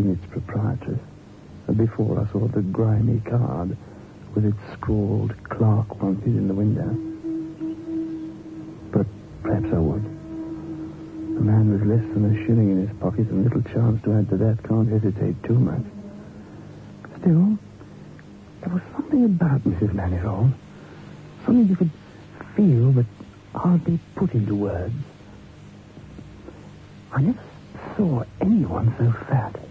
seen its proprietress, and before I saw the grimy card with its scrawled clerk wanted in the window. But perhaps I would. A man with less than a shilling in his pocket and little chance to add to that can't hesitate too much. Still, there was something about Mrs. Manifold. Something you could feel but hardly put into words. I never saw anyone so fat.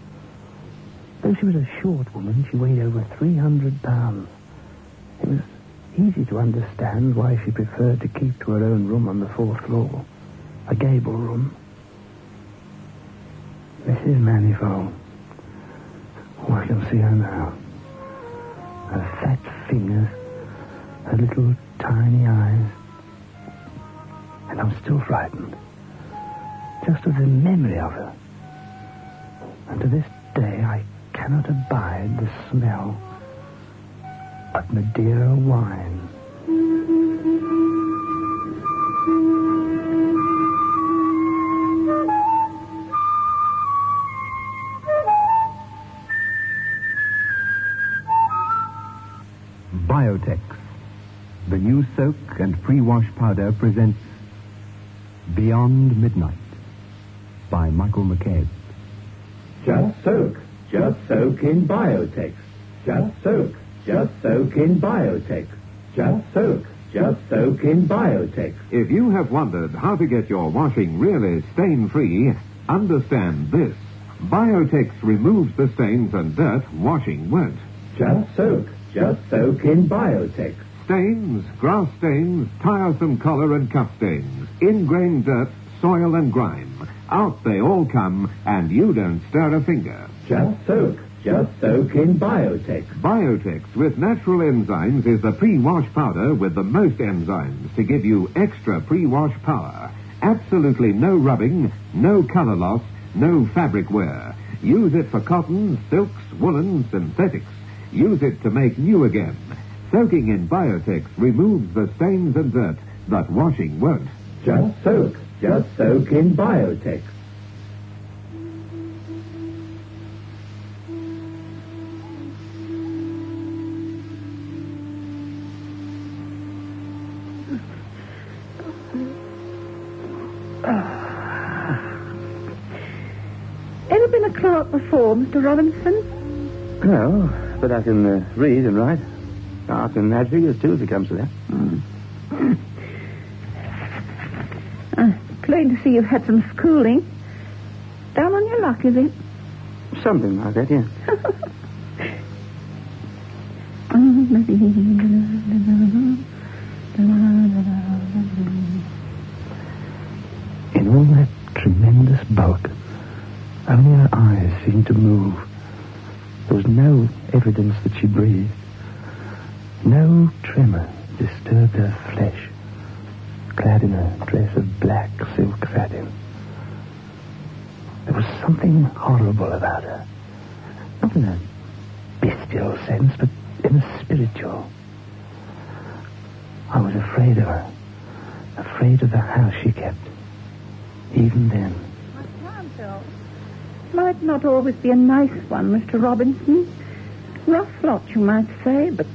Though she was a short woman, she weighed over 300 pounds. It was easy to understand why she preferred to keep to her own room on the fourth floor, a gable room. Mrs. Manifold. Oh, I can see her now. Her fat fingers, her little tiny eyes. And I'm still frightened. Just of the memory of her. And to this day I cannot abide the smell of Madeira wine. Biotex, the new soak and pre-wash powder presents Beyond Midnight by Michael McCabe. Just soak. Just soak in Biotex. Just soak. Just soak in Biotex. Just soak. Just soak in Biotex. If you have wondered how to get your washing really stain-free, understand this. Biotex removes the stains and dirt washing won't. Just soak. Just soak in Biotex. Stains, grass stains, tiresome color and cuff stains, ingrained dirt, soil and grime. Out they all come, and you don't stir a finger. Just soak. Just soak in Biotex. Biotex with natural enzymes is the pre-wash powder with the most enzymes to give you extra pre-wash power. Absolutely no rubbing, no color loss, no fabric wear. Use it for cottons, silks, woolens, synthetics. Use it to make new again. Soaking in Biotex removes the stains and dirt that washing won't. Just soak. Just soak in Biotex. Clerk before, Mr. Robinson? No, but I can uh, read and write. I can add figures, too, if it comes to that. Uh, plain to see you've had some schooling. Down on your luck, is it? Something like that, yeah. In all that tremendous bulk, only her eyes seemed to move. There was no evidence that she breathed. No tremor disturbed her flesh, clad in a dress of black silk satin. There was something horrible about her. Not in a bestial sense, but in a spiritual. I was afraid of her. Afraid of the house she kept. Even then. Might not always be a nice one, Mr. Robinson. Rough lot, you might say, but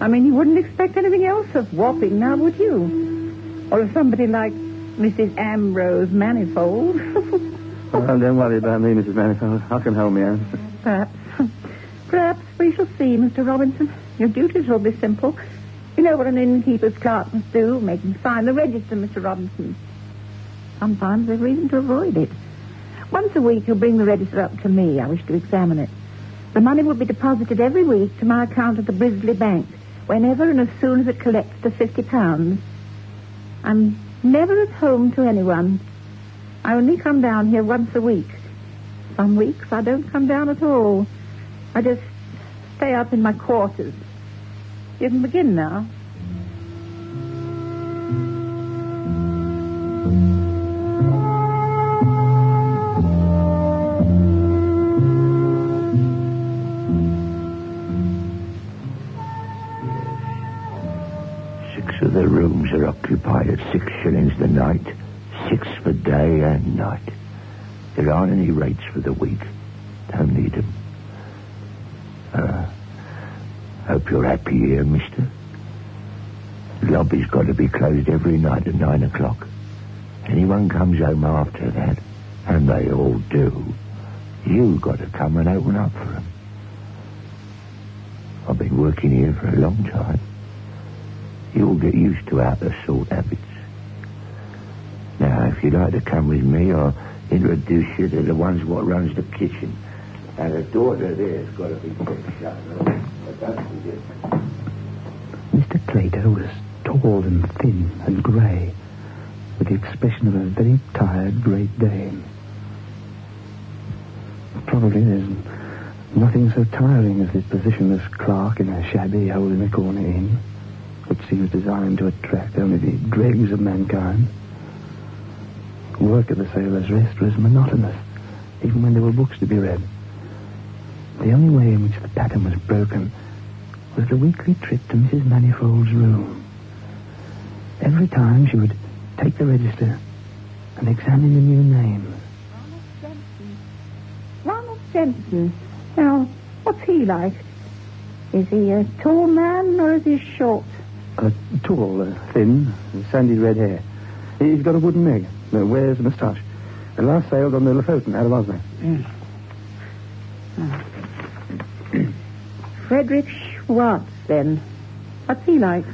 I mean, you wouldn't expect anything else of Wapping now, would you? Or of somebody like Mrs. Ambrose Manifold. Well, don't worry about me, Mrs. Manifold. I can help me out. Perhaps. Perhaps we shall see, Mr. Robinson. Your duties will be simple. You know what an innkeeper's clerk must do, make him sign the register, Mr. Robinson. Sometimes there's reason to avoid it. Once a week, you'll bring the register up to me. I wish to examine it. The money will be deposited every week to my account at the Brisley Bank, whenever and as soon as it collects the fifty pounds. I'm never at home to anyone. I only come down here once a week. Some weeks I don't come down at all. I just stay up in my quarters. You can begin now. Occupied at six shillings the night. Six for day and night. There aren't any rates for the week. Don't need 'em. Uh, hope you're happy here, mister. The lobby's got to be closed every night at nine o'clock. Anyone comes home after that, and they all do, you've got to come and open up for 'em. I've been working here for a long time. You'll get used to our the sort habits. Now, if you'd like to come with me, I'll introduce you to the ones what runs the kitchen. And the daughter there's got to be kept shut. Mr. Plato was tall and thin and grey, with the expression of a very tired Great Dane. Probably there's nothing so tiring as his position as clerk in a shabby hole-in-the-corner inn, which seems designed to attract only the dregs of mankind. Work at the Sailor's Rest was monotonous, even when there were books to be read. The only way in which the pattern was broken was the weekly trip to Mrs. Manifold's room. Every time she would take the register and examine the new names. Ronald Jensen. Ronald Jensen. Now, what's he like? Is he a tall man or is he short? Uh, tall, uh, thin, sandy red hair. He's got a wooden leg. Uh, wears a moustache. Uh, last sailed on the Lofoten out of Oslo. Frederick Schwartz, then. What's he like?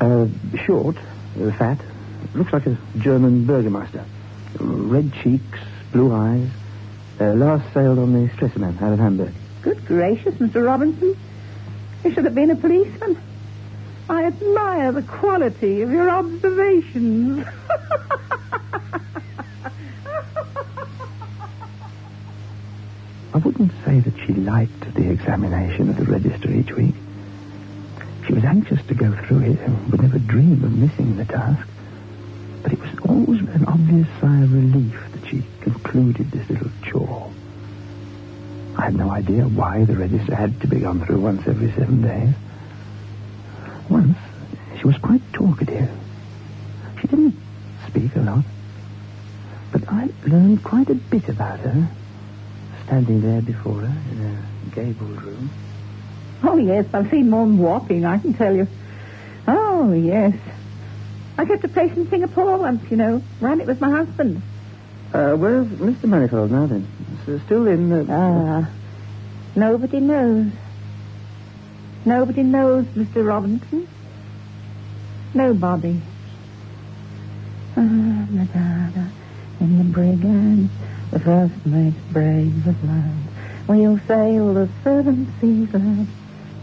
Uh, short, uh, fat. Looks like a German burgomaster. Red cheeks, blue eyes. Uh, last sailed on the Stresemann out of Hamburg. Good gracious, Mr. Robinson. He should have been a policeman. I admire the quality of your observations. I wouldn't say that she liked the examination of the register each week. She was anxious to go through it and would never dream of missing the task. But it was always with an obvious sigh of relief that she concluded this little chore. I had no idea why the register had to be gone through once every seven days. Once, she was quite talkative. She didn't speak a lot. But I learned quite a bit about her, standing there before her in a gabled room. oh, yes, I've seen more than Wapping, I can tell you. Oh, yes. I kept a place in Singapore once, you know. Ran it with my husband. Uh, where's Mr. Manifold now, then? Still in the... Ah, nobody knows. Nobody knows, Mr. Robinson. Nobody. Ah, Madonna, in the brigands, the first mate's brave of land. We'll sail the seven seas out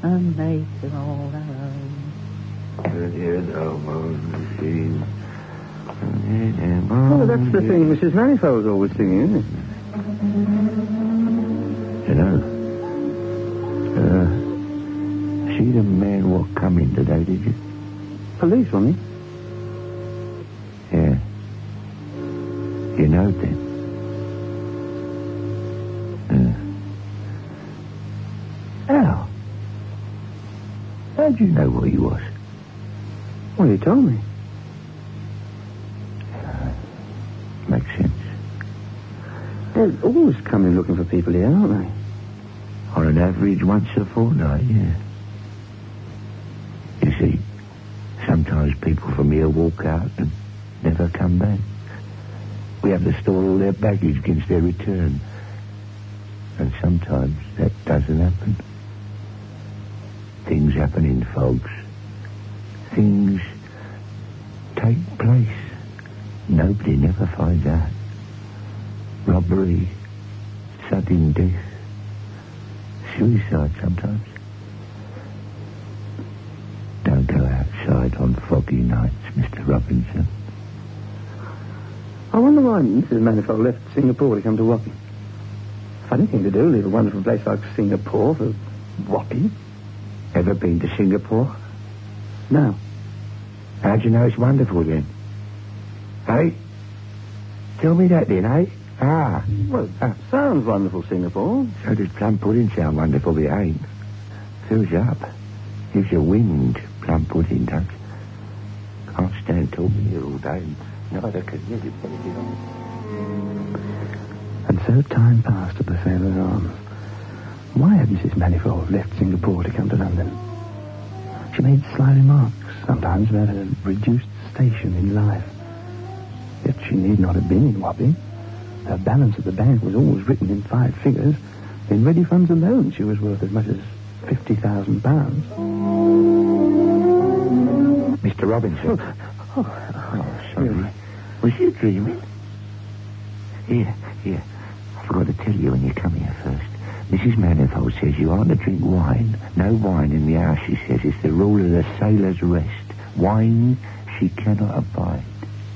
and make it all our own. Oh, that's the thing Mrs. Manifold's always singing, isn't it? You know, uh, see the man what come in today, did you? Police, wasn't he? Yeah. You know then? Uh. How? How'd you know what he was? Well, he told me. Makes sense. They're always coming looking for people here, aren't they? On an average, once a fortnight, yeah. You see, sometimes people from here walk out and never come back. We have to store all their baggage against their return. And sometimes that doesn't happen. Things happen in folks. Things take place. Nobody never finds out. Robbery, sudden death, suicide sometimes. Outside on foggy nights, Mr. Robinson. I wonder why Mrs. Manifold left Singapore to come to Wapping. Funny thing to do, leave a wonderful place like Singapore for Wapping. Ever been to Singapore? No. How'd you know it's wonderful then? Hey? Tell me that then, eh? Ah. Well, that sounds wonderful, Singapore. So does plum pudding sound wonderful, it ain't. Fills you up. Gives you wind, plum pudding does. Can't stand talking here all day. Neither can you. And so time passed at the Sailor's Arms. Why had Mrs. Manifold left Singapore to come to London? She made sly remarks, sometimes about her reduced station in life. Yet she need not have been in Wapping. Her balance at the bank was always written in five figures. In ready funds alone, she was worth as much as fifty thousand pounds. Mr. Robinson. Oh, Oh, oh sorry. Hmm? Was you dreaming? Here, here. I forgot to tell you when you come here first. Mrs. Manifold says you aren't to drink wine. No wine in the house, she says. It's the rule of the sailor's rest. Wine she cannot abide.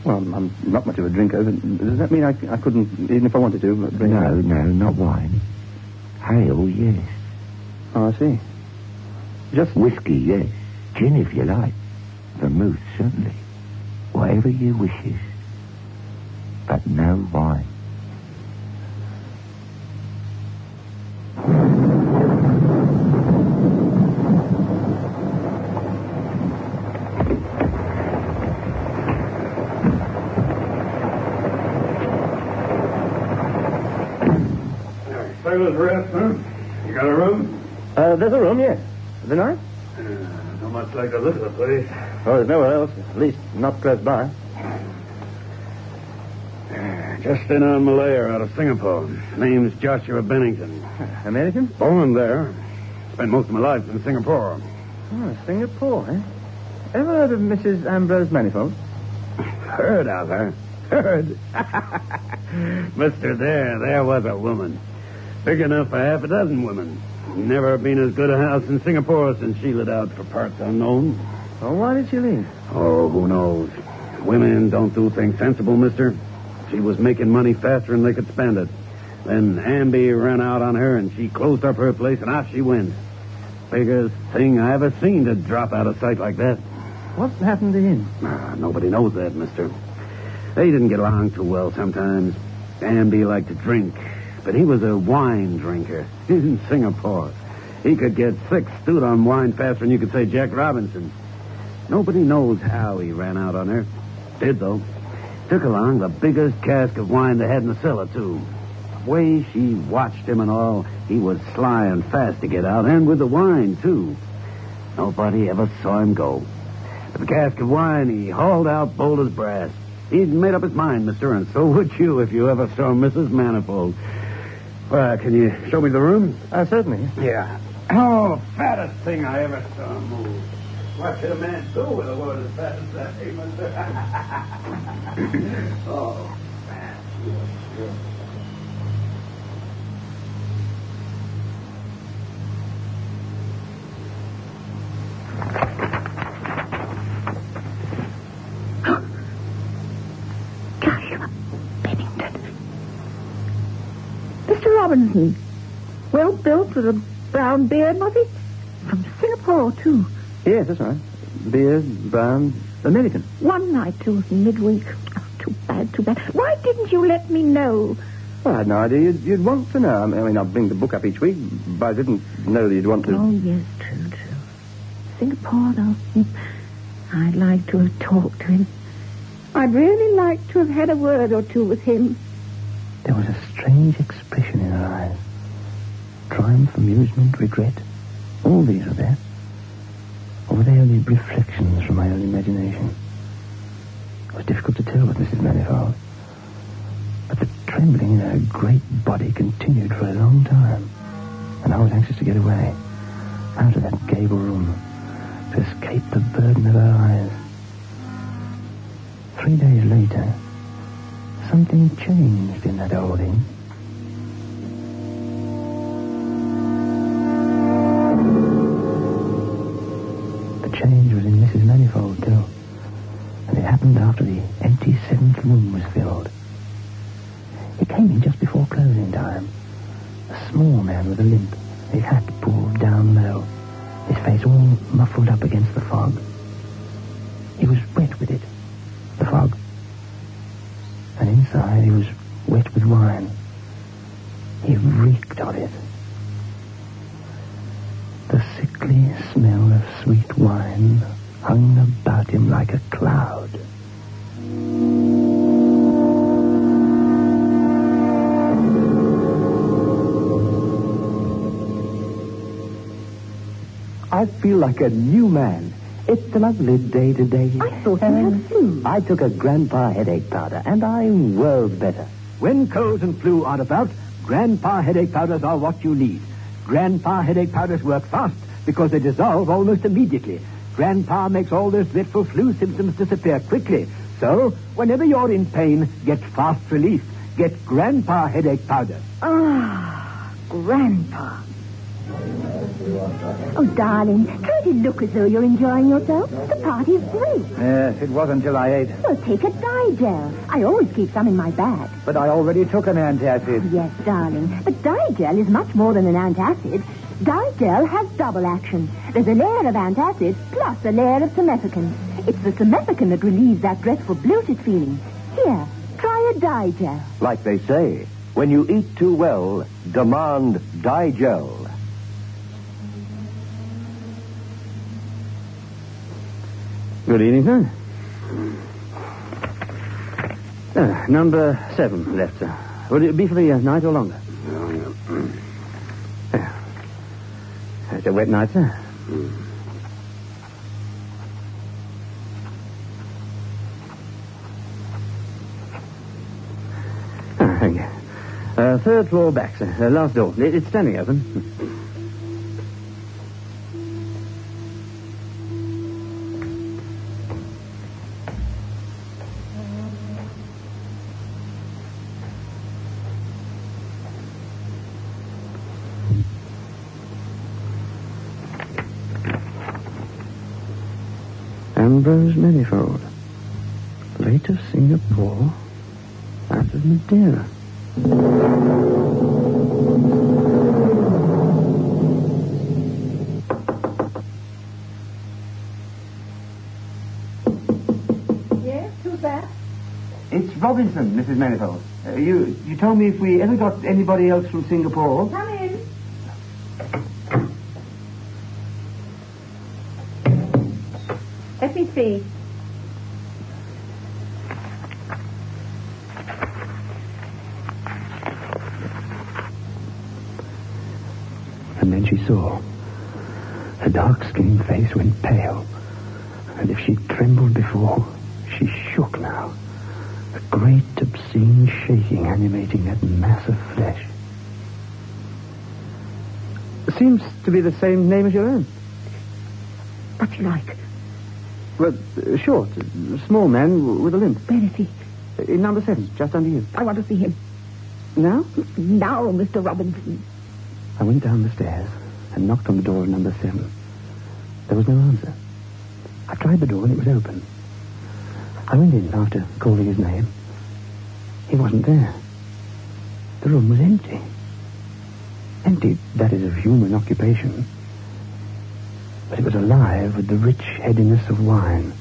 Well, I'm not much of a drinker. Does that mean I, I couldn't, even if I wanted to, uh, drink? No, no, not wine. Ale, yes. Oh, I see. Just Whiskey, yes. Gin, if you like. Vermouth, certainly. Whatever you wishes. But no wine. Sailor's rest, huh? You got a room? Uh, there's a room, yes. Is it nice? Not much like the look of the place. Oh, there's nowhere else. At least not close by. Just in on Malaya out of Singapore. Name's Joshua Bennington. American? Born there. Spent most of my life in Singapore. Oh, Singapore, eh? Ever heard of Mrs. Ambrose Manifold? Heard of her. Heard. Mister, there, there was a woman. Big enough for half a dozen women. Never been as good a house in Singapore since she lit out for parts unknown. Oh, why did she leave? Oh, who knows? Women don't do things sensible, mister. She was making money faster than they could spend it. Then Amby ran out on her, and she closed up her place, and off she went. Biggest thing I ever seen to drop out of sight like that. What happened to him? Ah, nobody knows that, mister. They didn't get along too well sometimes. Amby liked to drink, but he was a wine drinker in Singapore. He could get six stewed on wine faster than you could say Jack Robinson. Nobody knows how he ran out on her. Did, though. Took along the biggest cask of wine they had in the cellar, too. The way she watched him and all, he was sly and fast to get out, and with the wine, too. Nobody ever saw him go. With the cask of wine, he hauled out bold as brass. He'd made up his mind, mister, and so would you if you ever saw Mrs. Manifold. Well, can you show me the room? Uh, certainly. Yeah. Oh, fattest thing I ever saw move. What should a man do with a woman as fat as that, oh, fat. Robinson. Well built with a brown beard, was he? From Singapore, too. Yes, that's right. Beard, brown, American. One night, too, midweek. Oh, too bad, too bad. Why didn't you let me know? Well, I had no idea you'd, you'd want to know. I mean, I bring the book up each week, but I didn't know that you'd want to. Oh, yes, true, true. Singapore, though. Hmm. I'd like to have talked to him. I'd really like to have had a word or two with him. There was a strange expression in her eyes. Triumph, amusement, regret. All these were there. Or were they only reflections from my own imagination? It was difficult to tell with Mrs. Manifold. But the trembling in her great body continued for a long time. And I was anxious to get away. Out of that gable room. To escape the burden of her eyes. Three days later, something changed in that old inn. The change was in Mrs. Manifold, too. And it happened after the empty seventh room was filled. He came in just before closing time. A small man with a limp, his hat pulled down low, his face all muffled up against the fog. He was wet with it, the fog. Inside he was wet with wine. He reeked of it. The sickly smell of sweet wine hung about him like a cloud. I feel like a new man. It's a lovely day today. I thought you had flu. I took a Grandpa headache powder, and I'm world better. When colds and flu are about, Grandpa headache powders are what you need. Grandpa headache powders work fast because they dissolve almost immediately. Grandpa makes all those dreadful flu symptoms disappear quickly. So, whenever you're in pain, get fast relief. Get Grandpa headache powder. Ah, Grandpa. Oh, darling, don't to look as though you're enjoying yourself. The party's great. Yes, it was until I ate. Well, take a Digel. I always keep some in my bag. But I already took an antacid. Yes, darling. But Digel is much more than an antacid. Digel has double action. There's a layer of antacid plus a layer of simethicone. It's the simethicone that relieves that dreadful bloated feeling. Here, try a Digel. Like they say, when you eat too well, demand Digel. Good evening, sir. Uh, number seven left, sir. Will it be for the uh, night or longer? Yeah. It's a wet night, sir. Ah, thank you. Uh, third floor back, sir. Uh, last door. It- it's standing open. Ambrose Manifold. Late of Singapore, out of Madeira. Yes, who's that? It's Robinson, Mrs. Manifold. Uh, you you told me if we ever got anybody else from Singapore. Come And then she saw. Her dark-skinned face went pale. And if she trembled before, she shook now. A great, obscene shaking animating that mass of flesh. Seems to be the same name as your own. What's he like? Well, uh, short, small man w- with a limp. Where is he? In number seven, just under you. I want to see him. Now? Now, Mr. Robinson. I went down the stairs and knocked on the door of number seven. There was no answer. I tried the door and it was open. I went in after calling his name. He wasn't there. The room was empty. Empty, that is, of human occupation. But it was alive with the rich headiness of wine,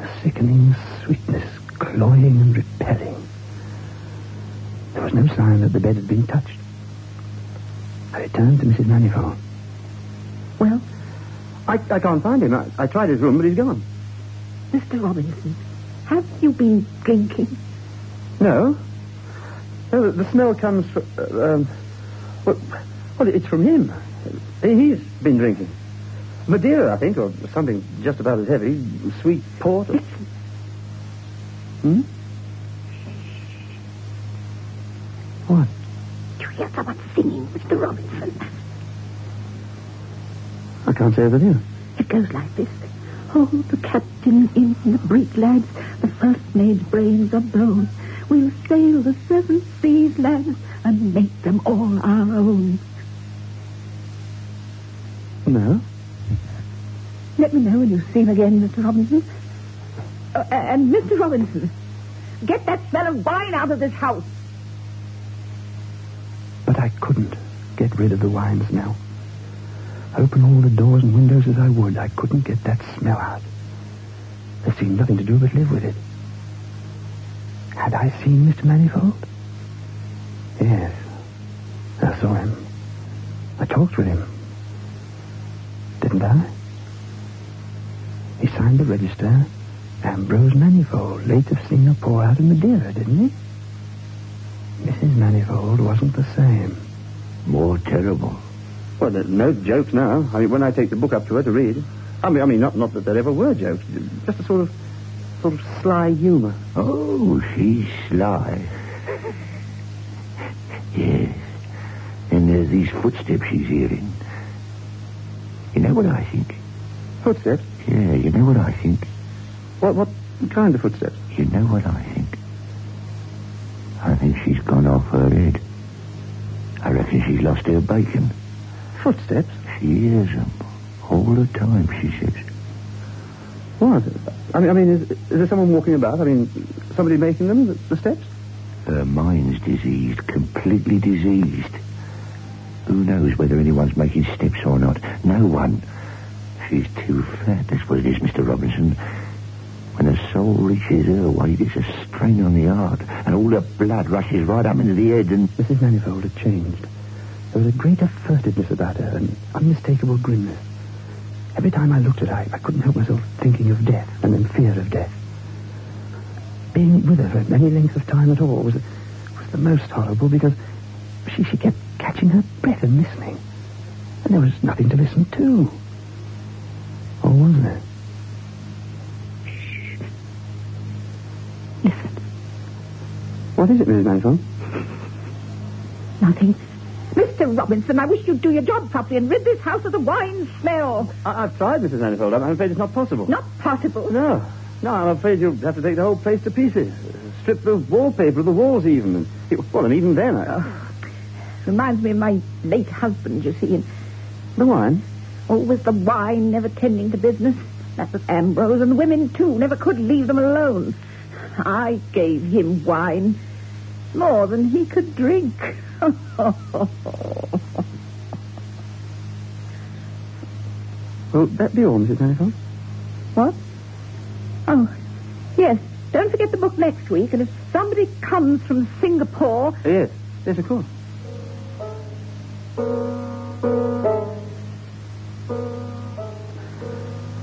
a sickening sweetness, cloying and repelling. There was no sign that the bed had been touched. I returned to Mrs. Manifold. Well, I, I can't find him. I, I tried his room, but he's gone. Mr. Robinson, have you been drinking? No. No, the, the smell comes from... Uh, um, well, well, it's from him. He- He's been drinking. Madeira, I think, or something just about as heavy. Sweet port. Or... Hmm? What? Mr. Robinson. I can't say that do. It goes like this. Oh, the captain in the brig, lads. The first mate's brains are blown. We'll sail the seven seas, lads, and make them all our own. No. Let me know when you see him again, Mr. Robinson. Uh, and Mr. Robinson, get that smell of wine out of this house. I couldn't get rid of the wine smell. Open all the doors and windows as I would, I couldn't get that smell out. There seemed nothing to do but live with it. Had I seen Mr. Manifold? Yes. I saw him. I talked with him. Didn't I? He signed the register. Ambrose Manifold, late of Singapore out of Madeira, didn't he? Mrs. Manifold wasn't the same. More terrible. Well, there's no jokes now. I mean, when I take the book up to her to read, I mean, I mean, not, not that there ever were jokes, just a sort of, sort of sly humour. Oh, she's sly. yes. And there's these footsteps she's hearing. You know what I think? Footsteps? Yeah, you know what I think? What, what kind of footsteps? You know what I think? I think she's gone off her head. I reckon she's lost her bacon. Footsteps? She hears them all the time, she says. What? I mean, I mean, is, is there someone walking about? I mean, somebody making them, the, the steps? Her mind's diseased, completely diseased. Who knows whether anyone's making steps or not? No one. She's too fat, that's what it is, Mr. Robinson. When her soul reaches her weight, it's a strain on the heart, and all the blood rushes right up into the head, and... Mrs. Manifold had changed. There was a greater furtiveness about her, an unmistakable grimness. Every time I looked at her, I, I couldn't help myself thinking of death, and then fear of death. Being with her for any length of time at all was, was the most horrible, because she, she kept catching her breath and listening. And there was nothing to listen to. Or was there? What is it, Mrs. Manifold? Nothing. Mr. Robinson, I wish you'd do your job properly and rid this house of the wine smell. I, have tried, Mrs. Manifold. I'm, afraid it's not possible. Not possible. No. No, I'm afraid you'll have to take the whole place to pieces. Strip the wallpaper of the walls even. And, well, and even then, I... Oh, reminds me of my late husband, you see. And the wine? Always the wine, never tending to business. That was Ambrose, and the women, too, never could leave them alone. I gave him wine. More than he could drink. Will that be all, Mrs. Manifold? What? Oh, yes. Don't forget the book next week, and if somebody comes from Singapore... Oh, yes, yes, of course.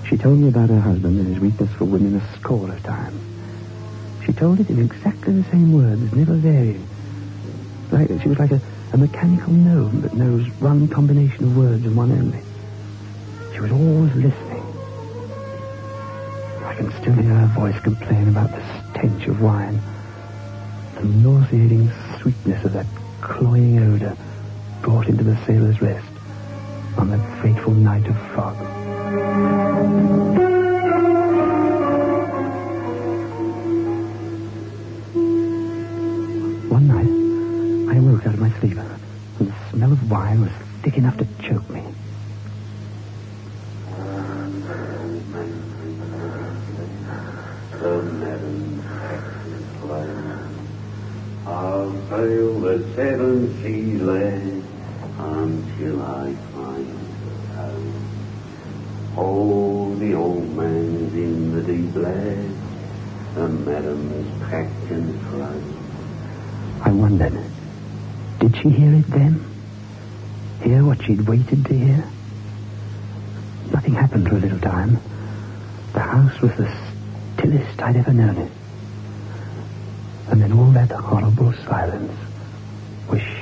She told me about her husband and his weakness for women a score of times. She told it in exactly the same words, never varying. Like she was like a, a mechanical gnome that knows one combination of words and one only. She was always listening. I can still hear her voice complain about the stench of wine, the nauseating sweetness of that cloying odor brought into the sailor's rest on that fateful night of fog.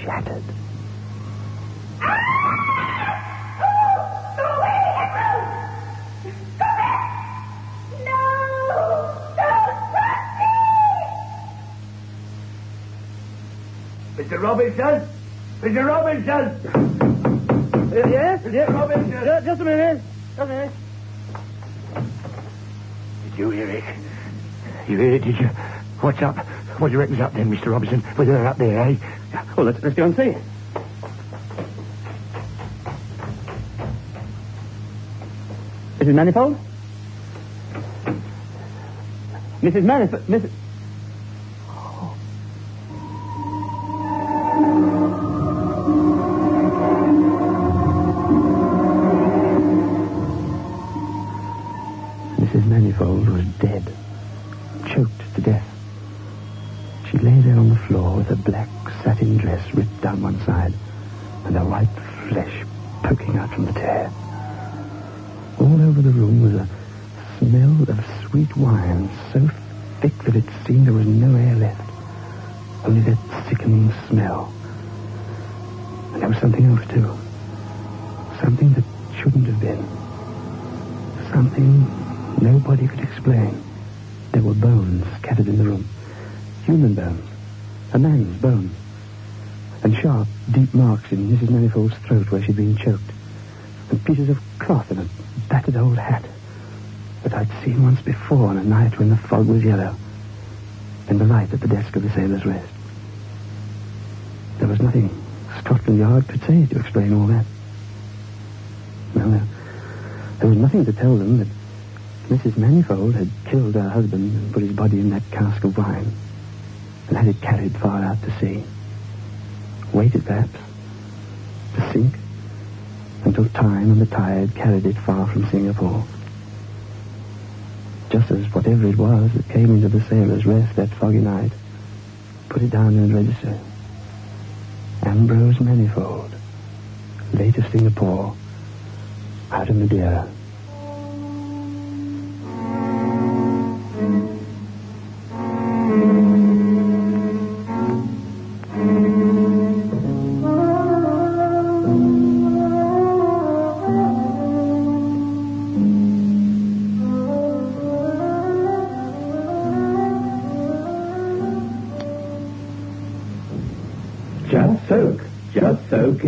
Shattered. No Mr. Robinson? Mr. Robinson? yes? Mr. Robinson? Just, just a minute. Just a minute. Did you hear it? You hear it, did you? What's up? What do you reckon's up then, Mr. Robinson? With her up there, eh? Well, let's, let's go and see. Mrs. Manifold? Mrs. Manifold? Mrs. Mrs. Manifold was dead, choked to death. She lay there on the floor with her black satin dress ripped down one side and her white flesh poking out from the tear. All over the room was a smell of sweet wine so thick that it seemed there was no air left, only that sickening smell. And there was something else, too. Something that shouldn't have been. Something nobody could explain. There were bones scattered in the room. Human bones. A man's bones. And sharp, deep marks in Mrs. Manifold's throat where she'd been choked. And pieces of cloth and a battered old hat that I'd seen once before on a night when the fog was yellow. And the light at the desk of the sailor's rest. There was nothing Scotland Yard could say to explain all that. No, there, there was nothing to tell them that Mrs. Manifold had killed her husband and put his body in that cask of wine and had it carried far out to sea. Waited, perhaps, to sink until time and the tide carried it far from Singapore. Just as whatever it was that came into the sailor's rest that foggy night, put it down in the register. Ambrose Manifold, late of Singapore, out of Madeira.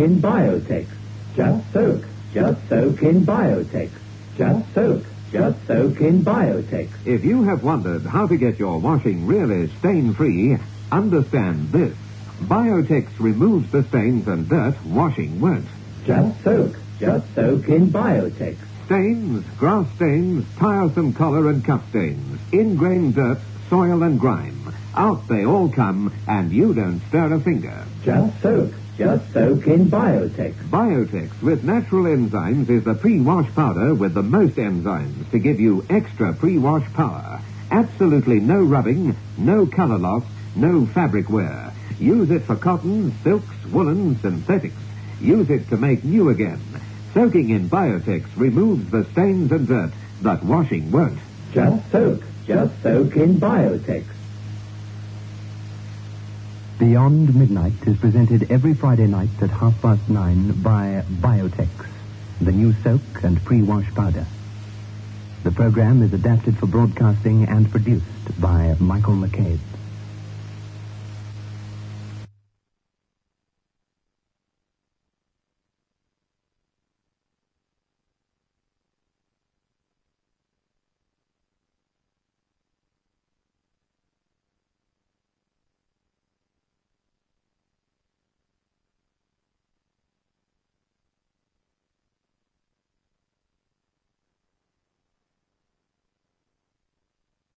In Biotex. Just soak. Just soak in Biotex. Just soak. Just soak in Biotex. If you have wondered how to get your washing really stain-free, understand this. Biotex removes the stains and dirt washing won't. Just soak. Just soak in Biotex. Stains, grass stains, tiresome collar and cup stains, ingrained dirt, soil and grime. Out they all come, and you don't stir a finger. Just soak. Just soak in Biotex. Biotex with natural enzymes is the pre-wash powder with the most enzymes to give you extra pre-wash power. Absolutely no rubbing, no color loss, no fabric wear. Use it for cotton, silks, woolen, synthetics. Use it to make new again. Soaking in Biotex removes the stains and dirt that washing won't. Just soak. Just soak in Biotex. Beyond Midnight is presented every Friday night at half past nine by Biotex, the new soak and pre-wash powder. The program is adapted for broadcasting and produced by Michael McCabe.